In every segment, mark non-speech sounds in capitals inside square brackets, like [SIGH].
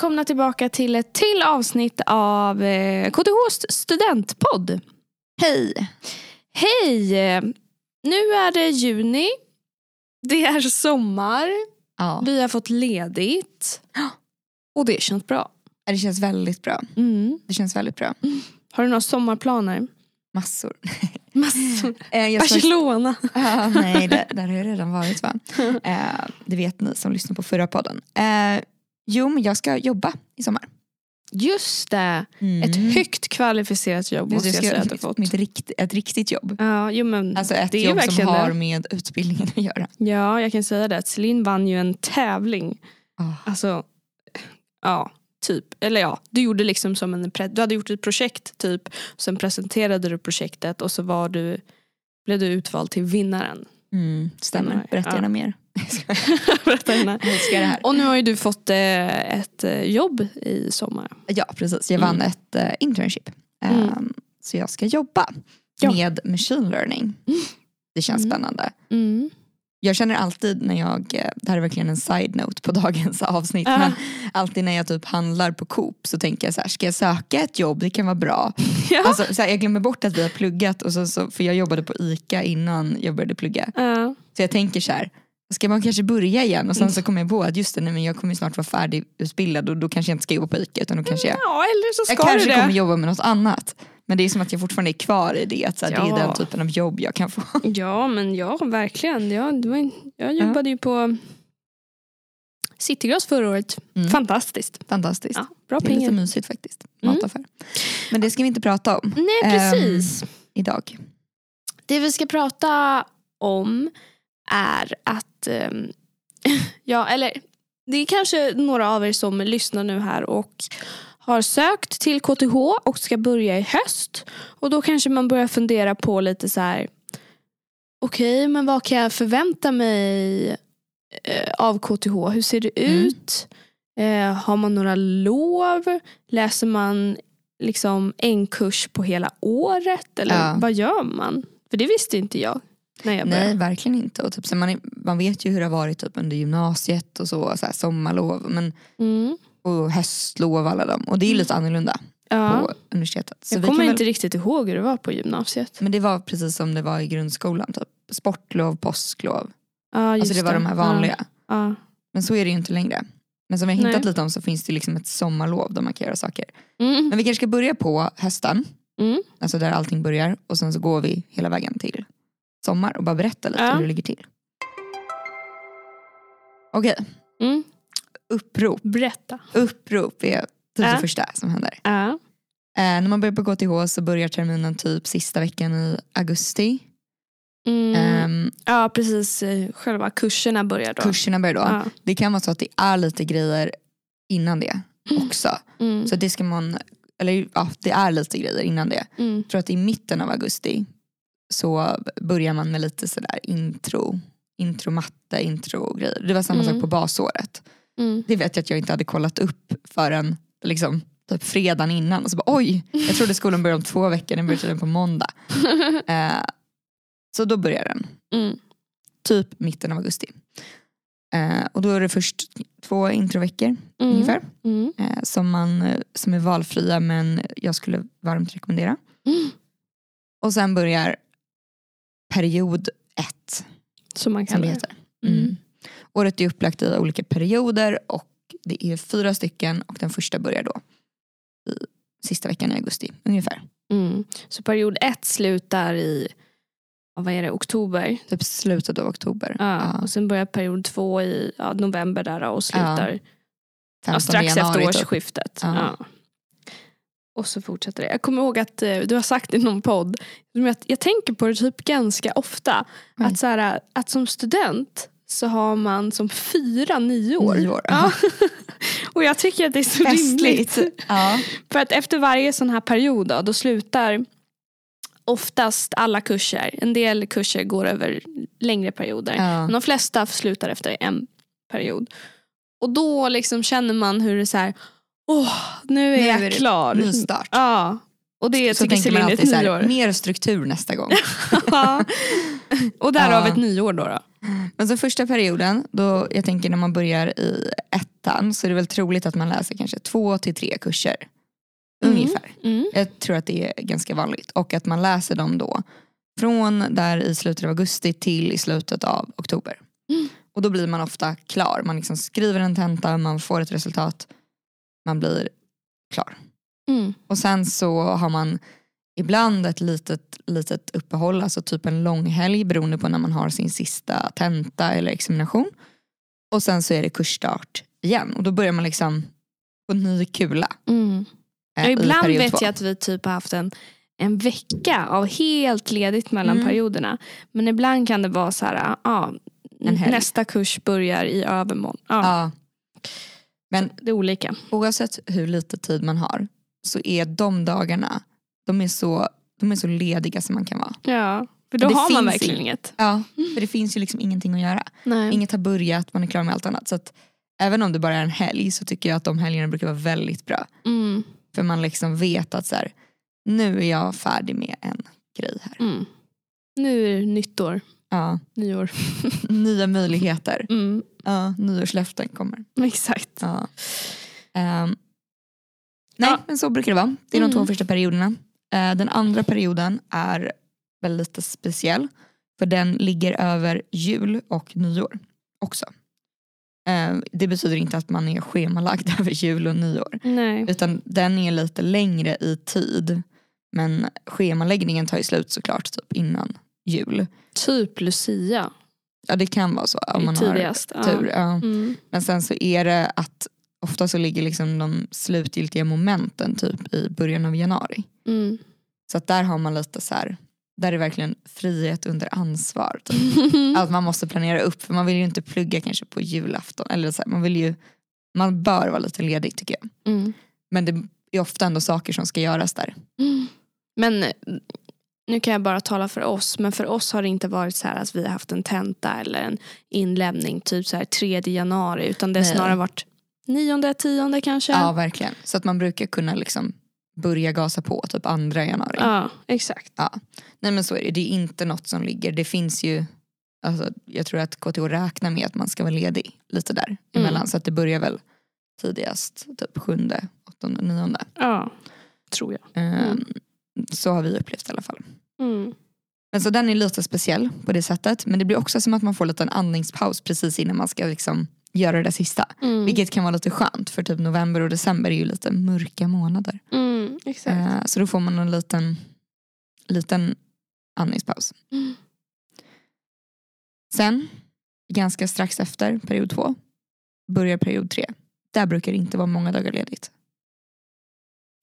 välkomna tillbaka till ett till avsnitt av eh, KTHs studentpodd. Hej! Hej! Nu är det juni. Det är sommar. Ja, Vi har fått ledigt. [GASPS] Och det känns bra. det känns väldigt bra. Mm. Det känns väldigt bra. [SNIFFS] Har du några sommarplaner? Massor. [LAUGHS] Massor. [LAUGHS] Eh, Barcelona. [LAUGHS] Ja, nej, där, där har jag redan varit va? Eh, det vet ni som lyssnar på förra podden. Eh, jo, men jag ska jobba i sommar. Just det. Ett högt kvalificerat jobb måste jag säga att du fått. mitt rikt, ett riktigt jobb. Ja, jo, men Alltså ett det jobb som har det. med utbildningen att göra. Ja, jag kan säga det. Celine vann ju en tävling. Ah. Alltså, ja, typ. Eller ja, du gjorde liksom som en, du hade gjort ett projekt typ. Sen presenterade du projektet och så var du, blev du utvald till vinnaren. Mm, stämmer. Berätta Ja. gärna mer. [LAUGHS] Berätta. Jag älskar det här. och nu har ju du fått eh, ett eh, jobb i sommar. Ja, precis. Jag vann Mm. ett eh, internship. Mm. Ehm, så jag ska jobba Ja. med machine learning. Det känns Mm. spännande. Mm. Jag känner alltid när jag, eh, det här är verkligen en side-note på [LAUGHS] dagens avsnitt, Ja. men alltid när jag typ handlar på Coop så tänker jag så här, ska jag söka ett jobb, det kan vara bra. [LAUGHS] Ja. Alltså, så här, jag glömmer bort att vi har pluggat, och så, så, för jag jobbade på ICA innan jag började plugga. Ja. Så jag tänker så här, ska man kanske börja igen? Och sen så kommer jag på att just det, nej, men jag kommer snart vara färdigutbildad och då kanske jag inte ska jobba på ICA utan då kanske jag, ja, eller så jag ska kanske du det. kommer jobba med något annat. Men det är som att jag fortfarande är kvar i det, att så här, det är Ja. den typen av jobb jag kan få. [LAUGHS] Ja, men ja, verkligen. Ja, en- jag jobbade ju på Citygross förra året. Mm. Fantastiskt. Fantastiskt. Ja, bra Det är lite pengar. mysigt faktiskt. Mm. Mataffär. Men det ska vi inte prata om Nej, precis. idag. Det vi ska prata om är att, ehm, [LAUGHS] ja eller det är kanske några av er som lyssnar nu här och har sökt till KTH och ska börja i höst. Och då kanske man börjar fundera på lite så här. Okej, men vad kan jag förvänta mig eh, av KTH? Hur ser det Mm. ut? Eh, har man några lov? Läser man liksom en kurs på hela året? Eller Ja. vad gör man? För det visste inte jag jag började. Nej, verkligen inte. Och typ, så man, är, man vet ju hur det har varit typ, under gymnasiet och så, så här, sommarlov men, Mm. och höstlov alla dem. Och det är ju lite annorlunda Ja. på universitetet. Så Jag kommer väl- inte riktigt ihåg hur det var på gymnasiet. Men det var precis som det var i grundskolan. Typ. Sportlov, påsklov. Ja, Alltså det var de här vanliga. Ja. Men så är det ju inte längre. Men som vi har hintat Nej. lite om så finns det liksom ett sommarlov där man kan göra saker. Mm. Men vi kanske ska börja på hösten. Mm. Alltså där allting börjar. Och sen så går vi hela vägen till sommar och bara berätta lite Ja. hur det ligger till. Okej, Mm. upprop. Berätta. Upprop är typ Ja. det första som händer. Ja. Eh, när man börjar på KTH så börjar terminen typ sista veckan i augusti. Mm. Ehm, ja, precis. Eh, Själva kurserna börjar då. kurserna börjar då. Ja. Det kan vara så att det är lite grejer innan det också. Mm. Så det ska man, eller ja, det är lite grejer innan det. Mm. Jag tror att i mitten av augusti så börjar man med lite sådär intro, intro matte, intro grejer. Det var samma Mm. sak på basåret. Mm. Det vet jag att jag inte hade kollat upp förrän liksom, typ fredagen innan. Och så bara, oj, jag trodde skolan började om två veckor, den började på måndag. [LAUGHS] Eh, så då börjar den, Mm. typ mitten av augusti. Eh, och då är det först två introveckor Mm. ungefär. Mm. Eh, som, man, som är valfria men jag skulle varmt rekommendera. Mm. [GASPS] Och sen börjar period ett Som man kallar det. Mm. Året är upplagt i olika perioder och det är fyra stycken och den första börjar då i sista veckan i augusti ungefär. Mm. Så period ett slutar i vad är det, oktober. Typ slutet av oktober. Ja. Och sen börjar period två i ja, november där och slutar ja. 15 strax efter typ. årsskiftet. Ja. Och så fortsätter det. Jag kommer ihåg att eh, du har sagt i någon podd, jag, jag tänker på det typ ganska ofta, Oj. att, så här, att som student så har man som fyra nyår. Nyår, Ja. [LAUGHS] och jag tycker att det är så rimligt. Festligt. Ja. För att efter varje sån här period då, då slutar oftast alla kurser. En del kurser går över längre perioder. Ja. Men de flesta slutar efter en period. Och då liksom känner man hur det är så här, åh, nu är Nu jag klar. Ny start. Ja. Och det Så tycker tänker man Celine är alltid ett nyår. här, mer struktur nästa gång. [LAUGHS] Och därav Ja. ett nyår då. då. Men så första perioden, då jag tänker när man börjar i ettan så är det väl troligt att man läser kanske två till tre kurser. Mm. Ungefär. Mm. Jag tror att det är ganska vanligt. Och att man läser dem då från där i slutet av augusti till i slutet av oktober. Mm. Och då blir man ofta klar. Man liksom skriver en tenta, man får ett resultat, man blir klar. Mm. Och sen så har man ibland ett litet, litet uppehåll, alltså typ en långhelg beroende på när man har sin sista tenta eller examination. Och sen så är det kursstart igen och då börjar man liksom på ny kula. Mm. i ibland vet två. jag att vi typ har haft en, en vecka av helt ledigt mellan Mm. perioderna. Men ibland kan det vara så här, ja, helg. nästa kurs börjar i övermorgon. Ja, Ja. Men Det är olika. oavsett hur lite tid man har så är de dagarna, de är så, de är så lediga som man kan vara. Ja, för då Det har man finns verkligen ing- inget. Ja, för det finns ju liksom ingenting att göra. Nej. Inget har börjat, man är klar med allt annat. Så att även om det bara är en helg så tycker jag att de helgerna brukar vara väldigt bra. Mm. För man liksom vet att så här, nu är jag färdig med en grej här. Mm. Nu är det nytt år, Ja, nyår. [LAUGHS] nya möjligheter. Mm. Ja, nyårslöften kommer. Exakt. Ja. Ehm, nej, Ja. men så brukar det vara. Det är de Mm. två första perioderna. Eh, den andra perioden är väl lite speciell. För den ligger över jul och nyår också. Eh, det betyder inte att man är schemalagd [LAUGHS] över jul och nyår. Nej. Utan den är lite längre i tid. Men schemaläggningen tar ju slut såklart typ innan jul. Typ Lucia. Ja det kan vara så om man tidigast. har tur. Ja. Mm. Men sen så är det att ofta så ligger liksom de slutgiltiga momenten typ i början av januari. Mm. Så att där har man lite så här, där är det verkligen frihet under ansvar. Typ. [LAUGHS] Att man måste planera upp för man vill ju inte plugga kanske på julafton. Eller så här, man, vill ju, man bör vara lite ledig tycker jag. Mm. Men det är ofta ändå saker som ska göras där. Men nu kan jag bara tala för oss, men för oss har det inte varit så här att vi har haft en tenta eller en inlämning typ så här 3 januari utan det har snarare varit nionde, tionde kanske. Ja verkligen. Så att man brukar kunna liksom börja gasa på typ andra januari. Ja, exakt. Nej men så är det. Det är inte något som ligger. Det finns ju, alltså, jag tror att KTH räknar med att man ska vara ledig lite där emellan. Mm. Så att det börjar väl tidigast typ sjunde, åttonde, nionde. Ja, tror jag. Ehm, Så har vi upplevt i alla fall. Mm. Men så den är lite speciell på det sättet. Men det blir också som att man får lite en andningspaus precis innan man ska liksom göra det där sista. Mm. Vilket kan vara lite skönt för typ november och december är ju lite mörka månader. Mm. Eh, Så då får man en liten, liten andningspaus. Mm. Sen, ganska strax efter period två, börjar period tre. Där brukar det inte vara många dagar ledigt.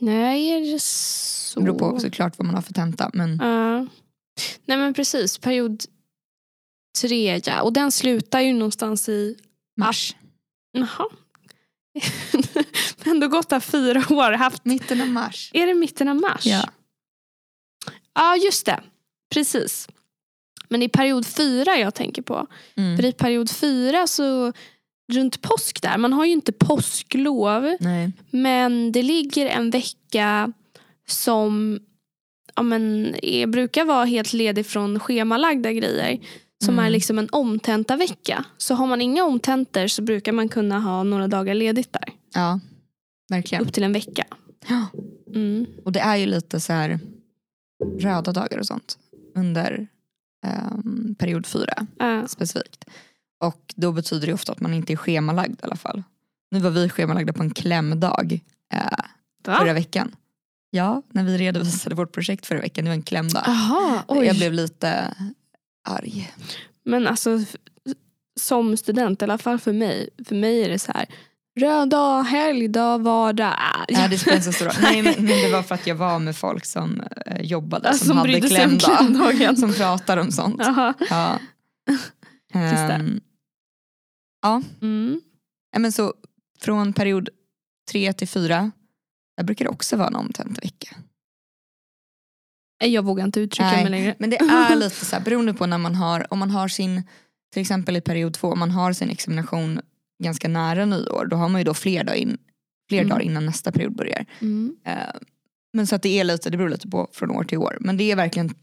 Nej, är det så? Det beror på såklart vad man har för tenta. Men Ja. Nej men precis, period tre ja. Och den slutar ju någonstans i, mars, jaha. Ändå gått där fyra år. Haft, mitten av mars. är det mitten av mars? Ja. Ja just det, precis. Men i period fyra jag tänker på. Mm. För i period fyra så runt påsk där, man har ju inte påsklov. Nej. Men det ligger en vecka som ja, men, är, brukar vara helt ledig från schemalagda grejer. Som Mm. är liksom en omtenta vecka. Så har man inga omtentor så brukar man kunna ha några dagar ledigt där. Ja, verkligen. Upp till en vecka. Ja. Mm. Och det är ju lite så här röda dagar och sånt under ehm, period fyra Ja. specifikt. Och då betyder det ofta att man inte är schemalagd i alla fall. Nu var vi schemalagda på en klämdag eh, Va? förra veckan. Ja, när vi redovisade vårt projekt förra veckan, det var en klämdag. Aha, oj. Jag blev lite arg. Men alltså som student, i alla fall för mig. För mig är det så här. Röd dag, helgdag, vardag. Ah, Nej, det spelar inte så stor roll. Nej, men, men det var för att jag var med folk som eh, jobbade, som, som hade klämdag. Som pratar om sånt. Jaha. Ja. Just Ehm, Mm. ja, men så från period tre till fyra, där brukar det också vara en omtänd vecka. Jag vågar inte uttrycka Nej. mig längre. Men det är [LAUGHS] lite så här, beroende på när man har, om man har sin, till exempel i period två, om man har sin examination ganska nära nyår, då har man ju då fler, dag in, fler Mm. dagar innan nästa period börjar. Mm. Eh, Men så att det är lite, det beror lite på från år till år. Men det är verkligen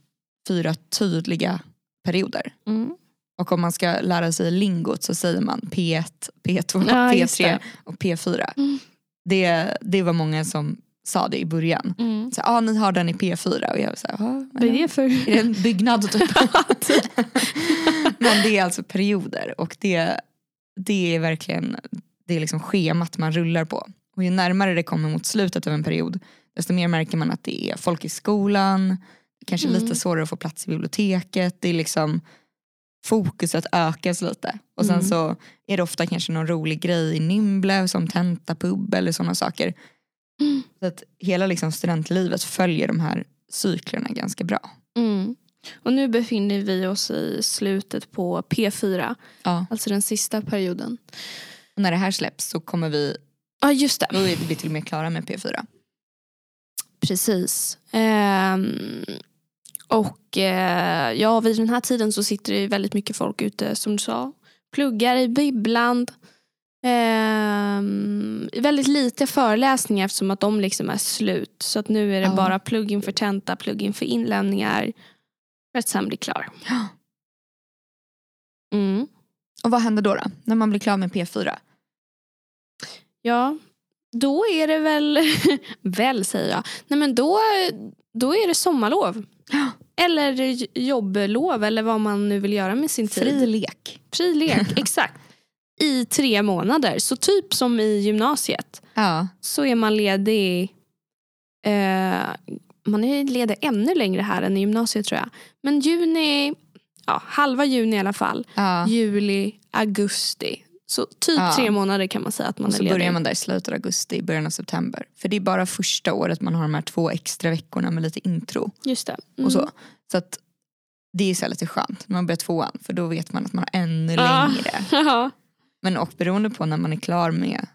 fyra tydliga perioder. Mm. Och om man ska lära sig lingot så säger man P1, P2, Ja, just P3 det. och P4. Mm. Det, det var många som sa det i början. Mm. Så, ah, ni har den i P4 och jag var så här, "Ja, Vad är det för... är det en byggnad typ? [LAUGHS] Men det är alltså perioder och det, det är verkligen det är liksom schemat man rullar på. Och ju närmare det kommer mot slutet av en period desto mer märker man att det är folk i skolan, kanske Mm. lite svårare att få plats i biblioteket. Det är liksom fokuset ökas lite. Och sen Mm. så är det ofta kanske någon rolig grej i Nimble som tentapub eller sådana saker. Mm. Så att hela liksom studentlivet följer de här cyklerna ganska bra. Mm. Och nu befinner vi oss i slutet på P4, Ja. alltså den sista perioden. Och när det här släpps så kommer vi, Ja just det. då är vi till och med klara med P4. Precis. Ehm, och eh, ja, vid den här tiden så sitter det väldigt mycket folk ute som du sa. Pluggar i bibblan. Ehm, väldigt lite föreläsningar eftersom att de liksom är slut. Så att nu är det Ja. bara plugg inför tenta, plugg inför inlämningar. För att sen bli klar. Ja. [GASPS] Mm. Och vad händer då, då? När man blir klar med P4? Ja, då är det väl, [LAUGHS] väl säger jag, nej men då, då är det sommarlov. [GASPS] [GASPS] Ja. Eller jobblov eller vad man nu vill göra med sin tid. Fri lek. Fri lek, [LAUGHS] exakt. I tre månader, så typ som i gymnasiet Ja. så är man ledig eh, man är ledig ännu längre här än i gymnasiet tror jag. Men juni, ja, halva juni i alla fall. ja. Juli, augusti. Så typ Ja. tre månader kan man säga att man Och är så ledig. börjar man där i slutet av augusti, början av september. För det är bara första året man har de här två extra veckorna med lite intro. Just det. Mm. och så. Så att det är så lite skönt när man börjar tvåan för då vet man att man har ännu Ja. längre. [LAUGHS] Men och beroende på när man är klar med,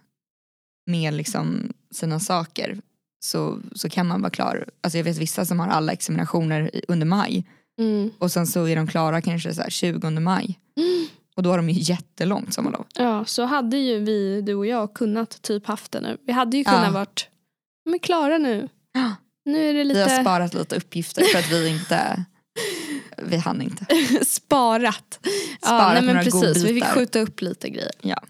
med liksom sina saker så, så kan man vara klar. Alltså jag vet vissa som har alla examinationer under maj Mm. och sen så är de klara kanske så här 20 maj. Och då har de ju jättelångt sommarlov. ja, så hade ju vi, du och jag, kunnat typ haft det nu. Vi hade ju Ja. kunnat varit men klara nu. Ja. Nu är det Vi har lite sparat lite uppgifter för att vi inte, [LAUGHS] vi hann inte. sparat. Ja, Sparat nej, men precis, vi fick godbitar. skjuta upp lite grejer. Ja.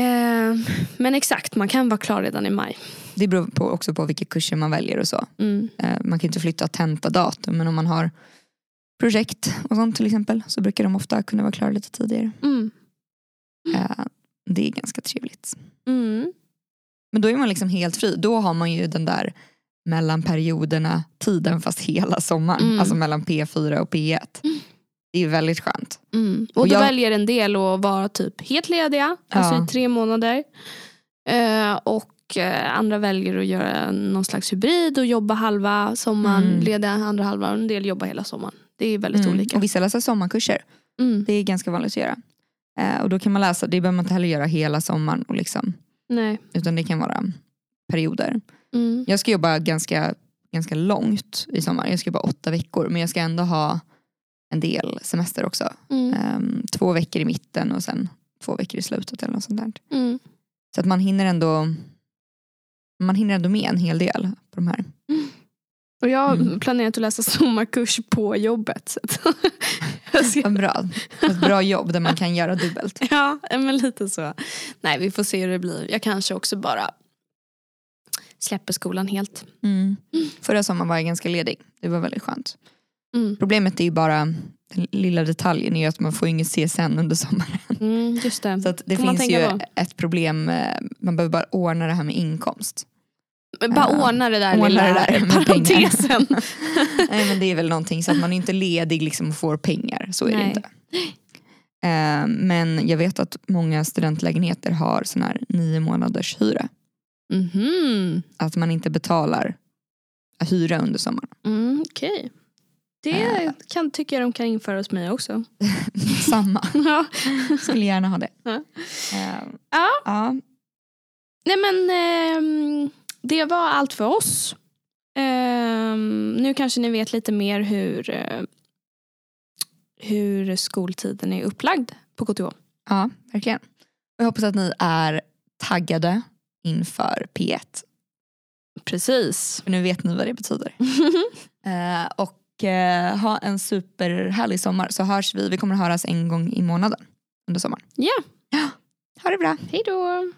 Eh, men exakt, man kan vara klar redan i maj. Det beror på, också på vilka kurser man väljer och så. Mm. Eh, Man kan inte flytta tentadatum men om man har projekt och sånt till exempel så brukar de ofta kunna vara klara lite tidigare. Mm. Eh, Det är ganska trevligt. Mm. Men då är man liksom helt fri. Då har man ju den där mellan perioderna tiden fast hela sommaren. Mm. Alltså mellan P4 och P1. Det är väldigt skönt. Mm. Och, Och då jag- väljer en del att vara typ helt lediga, alltså Ja. i tre månader. Eh, och eh, andra väljer att göra någon slags hybrid och jobba halva sommaren, Mm. lediga andra halva och en del jobbar hela sommaren. Det är väldigt Mm. olika. Och vissa läser sommarkurser. Mm. Det är ganska vanligt att göra. Eh, Och då kan man läsa, det behöver man inte heller göra hela sommaren. Och liksom, Nej. utan det kan vara perioder. Mm. Jag ska jobba ganska, ganska långt i sommar. Jag ska jobba åtta veckor men jag ska ändå ha en del semester också. Ehm, två veckor i mitten och sen två veckor i slutet eller något sånt där. Mm. Så att man hinner ändå man hinner ändå med en hel del på de här. Och jag har Mm. planerat att läsa [LAUGHS] sommarkurs på jobbet. [LAUGHS] Ska, bra. Ett bra jobb där man kan göra dubbelt. [LAUGHS] ja, men lite så. Nej, vi får se hur det blir. Jag kanske också bara släpper skolan helt. Mm. Förra sommaren var jag ganska ledig. Det var väldigt skönt. Mm. Problemet är ju bara den lilla detaljen är att man får inget CSN under sommaren. Mm, just det. Så att det Får finns ju på. ett problem. eh, Man behöver bara ordna det här med inkomst. Bara Ja. ordna det där Ordna lilla det där parentesen. [LAUGHS] [LAUGHS] Nej men det är väl någonting så att man är inte ledig liksom och får pengar. Så är det Nej. inte. Eh, Men jag vet att många studentlägenheter har sån här nio månaders hyra. Mhm. Att man inte betalar hyra under sommaren. Mm, Okej. Det Eh. kan, tycker jag de kan införa hos mig också. [LAUGHS] Samma. ja. Skulle gärna ha det. Ja. Eh, Ja. ja. Nej men ehm, det var allt för oss. Ehm, nu kanske ni vet lite mer hur, eh, hur skoltiden är upplagd på KTH. ja, verkligen. Jag hoppas att ni är taggade inför P1. Precis. För nu vet ni vad det betyder. [LAUGHS] Eh, och eh, ha en superhärlig sommar så hörs vi. Vi kommer att höras en gång i månaden under sommaren. Ja, Ha det bra. hej då.